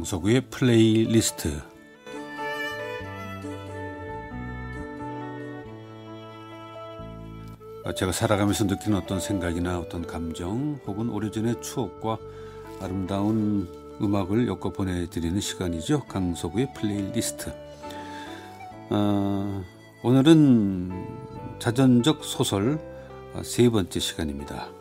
강서구의 플레이리스트 제가 살아가면서 느낀 어떤 생각이나 어떤 감정 혹은 오래전의 추억과 아름다운 음악을 엮어 보내드리는 시간이죠. 강서구의 플레이리스트. 어, 오늘은 자전적 소설 세 번째 시간입니다.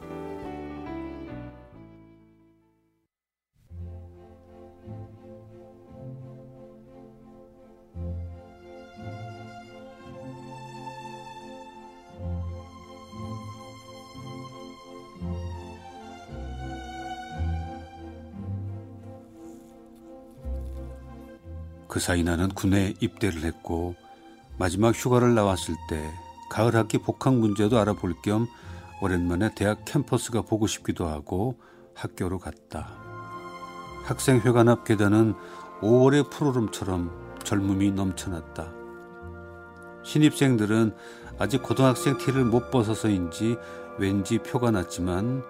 그 사이 나는 군에 입대를 했고 마지막 휴가를 나왔을 때 가을 학기 복학 문제도 알아볼 겸 오랜만에 대학 캠퍼스가 보고 싶기도 하고 학교로 갔다. 학생회관 앞 계단은 5월의 푸르름처럼 젊음이 넘쳐났다. 신입생들은 아직 고등학생 티를 못 벗어서인지 왠지 표가 났지만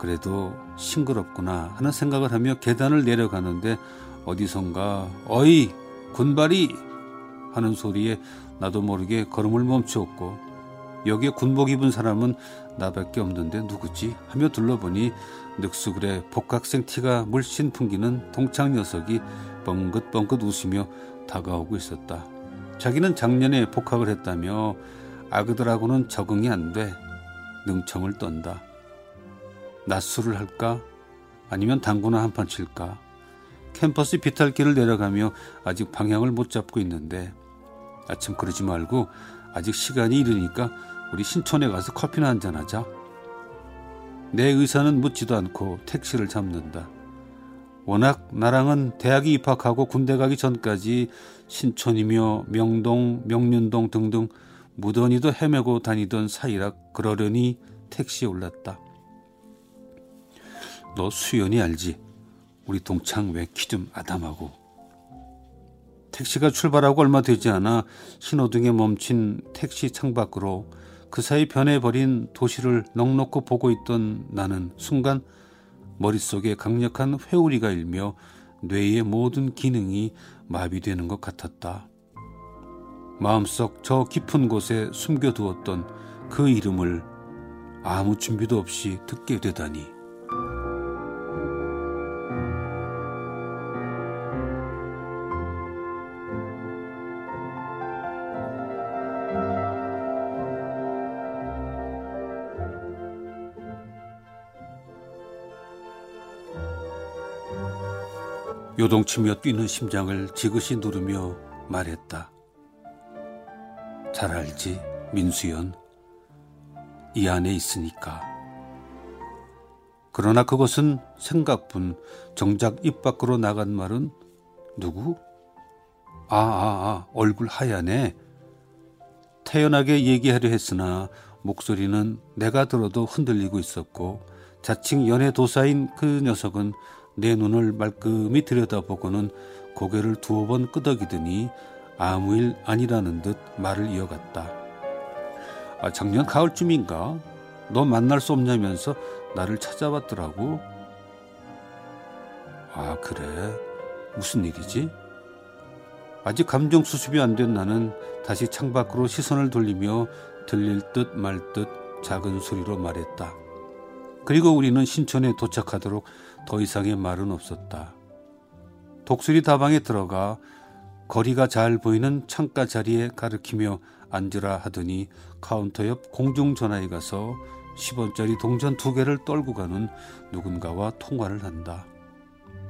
그래도 싱그럽구나 하는 생각을 하며 계단을 내려가는데 어디선가 어이 군발이 하는 소리에 나도 모르게 걸음을 멈추었고 여기에 군복 입은 사람은 나밖에 없는데 누구지 하며 둘러보니 늑수그레 복학생 티가 물씬 풍기는 동창 녀석이 뻥긋뻥긋 웃으며 다가오고 있었다. 자기는 작년에 복학을 했다며 아그들하고는 적응이 안 돼 능청을 떤다. 낮술을 할까? 아니면 당구나 한 판 칠까? 캠퍼스 비탈길을 내려가며 아직 방향을 못 잡고 있는데 아침 그러지 말고 아직 시간이 이르니까 우리 신촌에 가서 커피나 한잔 하자. 내 의사는 묻지도 않고 택시를 잡는다. 워낙 나랑은 대학에 입학하고 군대 가기 전까지 신촌이며 명동, 명륜동 등등 무던히도 헤매고 다니던 사이라 그러려니 택시에 올랐다. 너 수연이 알지? 우리 동창 왜 키 좀 아담하고 택시가 출발하고 얼마 되지 않아 신호등에 멈춘 택시 창밖으로 그 사이 변해버린 도시를 넉넉히 보고 있던 나는 순간 머릿속에 강력한 회오리가 일며 뇌의 모든 기능이 마비되는 것 같았다. 마음속 저 깊은 곳에 숨겨두었던 그 이름을 아무 준비도 없이 듣게 되다니. 요동치며 뛰는 심장을 지그시 누르며 말했다. 잘 알지, 민수연. 이 안에 있으니까. 그러나 그것은 생각뿐 정작 입 밖으로 나간 말은 누구? 아, 아, 아, 얼굴 하얀네 태연하게 얘기하려 했으나 목소리는 내가 들어도 흔들리고 있었고 자칭 연애 도사인 그 녀석은 내 눈을 말끔히 들여다보고는 고개를 두어 번 끄덕이더니 아무 일 아니라는 듯 말을 이어갔다. 아, 작년 가을쯤인가? 너 만날 수 없냐면서 나를 찾아왔더라고. 아, 그래. 무슨 일이지? 아직 감정 수습이 안 된 나는 다시 창밖으로 시선을 돌리며 들릴 듯 말 듯 작은 소리로 말했다. 그리고 우리는 신촌에 도착하도록 더 이상의 말은 없었다. 독수리 다방에 들어가 거리가 잘 보이는 창가 자리에 가르키며 앉으라 하더니 카운터 옆 공중전화에 가서 10원짜리 동전 두 개를 떨구고는 누군가와 통화를 한다.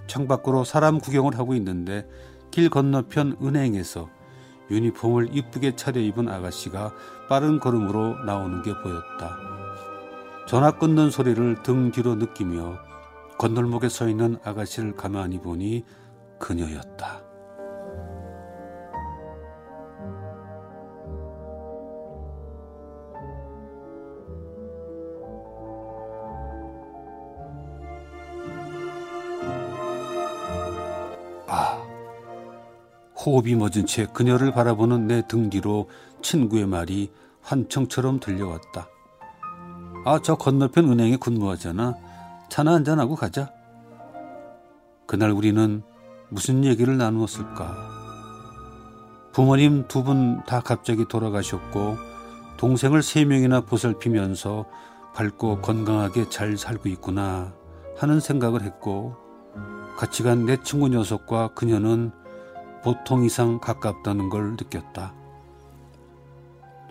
창밖으로 사람 구경을 하고 있는데 길 건너편 은행에서 유니폼을 이쁘게 차려입은 아가씨가 빠른 걸음으로 나오는 게 보였다. 전화 끊는 소리를 등 뒤로 느끼며 건널목에 서 있는 아가씨를 가만히 보니 그녀였다. 아, 호흡이 멎은 채 그녀를 바라보는 내 등 뒤로 친구의 말이 환청처럼 들려왔다. 아, 저 건너편 은행에 근무하잖아. 차나 한잔하고 가자. 그날 우리는 무슨 얘기를 나누었을까? 부모님 두 분 다 갑자기 돌아가셨고 동생을 세 명이나 보살피면서 밝고 건강하게 잘 살고 있구나 하는 생각을 했고 같이 간 내 친구 녀석과 그녀는 보통 이상 가깝다는 걸 느꼈다.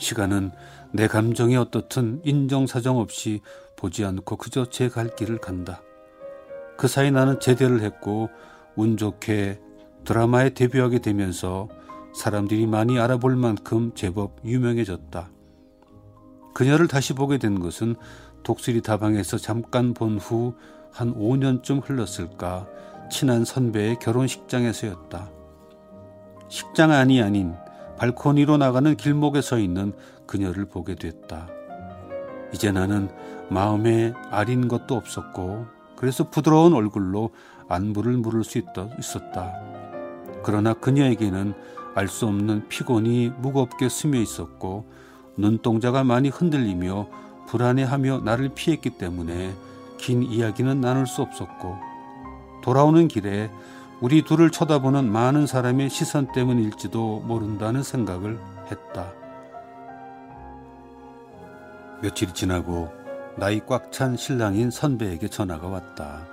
시간은 내 감정이 어떻든 인정사정 없이 보지 않고 그저 제 갈 길을 간다. 그 사이 나는 제대를 했고 운 좋게 드라마에 데뷔하게 되면서 사람들이 많이 알아볼 만큼 제법 유명해졌다. 그녀를 다시 보게 된 것은 독수리 다방에서 잠깐 본 후 한 5년쯤 흘렀을까 친한 선배의 결혼식장에서였다. 식장 안이 아닌 발코니로 나가는 길목에 서 있는 그녀를 보게 됐다. 이제 나는 마음에 아린 것도 없었고 그래서 부드러운 얼굴로 안부를 물을 수 있었다. 그러나 그녀에게는 알 수 없는 피곤이 무겁게 스며 있었고 눈동자가 많이 흔들리며 불안해하며 나를 피했기 때문에 긴 이야기는 나눌 수 없었고 돌아오는 길에 우리 둘을 쳐다보는 많은 사람의 시선 때문일지도 모른다는 생각을 했다. 며칠이 지나고 나이 꽉 찬 신랑인 선배에게 전화가 왔다.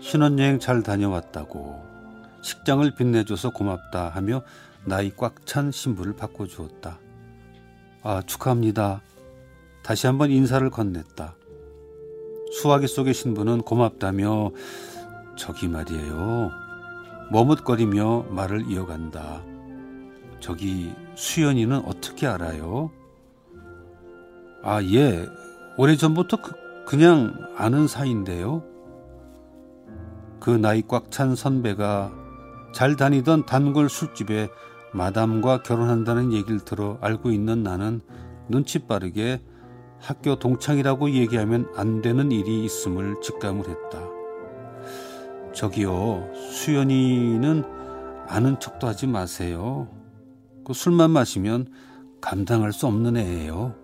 신혼여행 잘 다녀왔다고 식장을 빛내줘서 고맙다 하며 나이 꽉 찬 신부를 바꿔주었다. 아, 축하합니다. 다시 한번 인사를 건넸다. 수화기 속의 신부는 고맙다며 저기 말이에요. 머뭇거리며 말을 이어간다. 저기 수연이는 어떻게 알아요? 아, 예. 오래전부터 그, 그냥 아는 사이인데요. 그 나이 꽉 찬 선배가 잘 다니던 단골 술집에 마담과 결혼한다는 얘기를 들어 알고 있는 나는 눈치 빠르게 학교 동창이라고 얘기하면 안 되는 일이 있음을 직감을 했다. 저기요, 수연이는 아는 척도 하지 마세요. 그 술만 마시면 감당할 수 없는 애예요.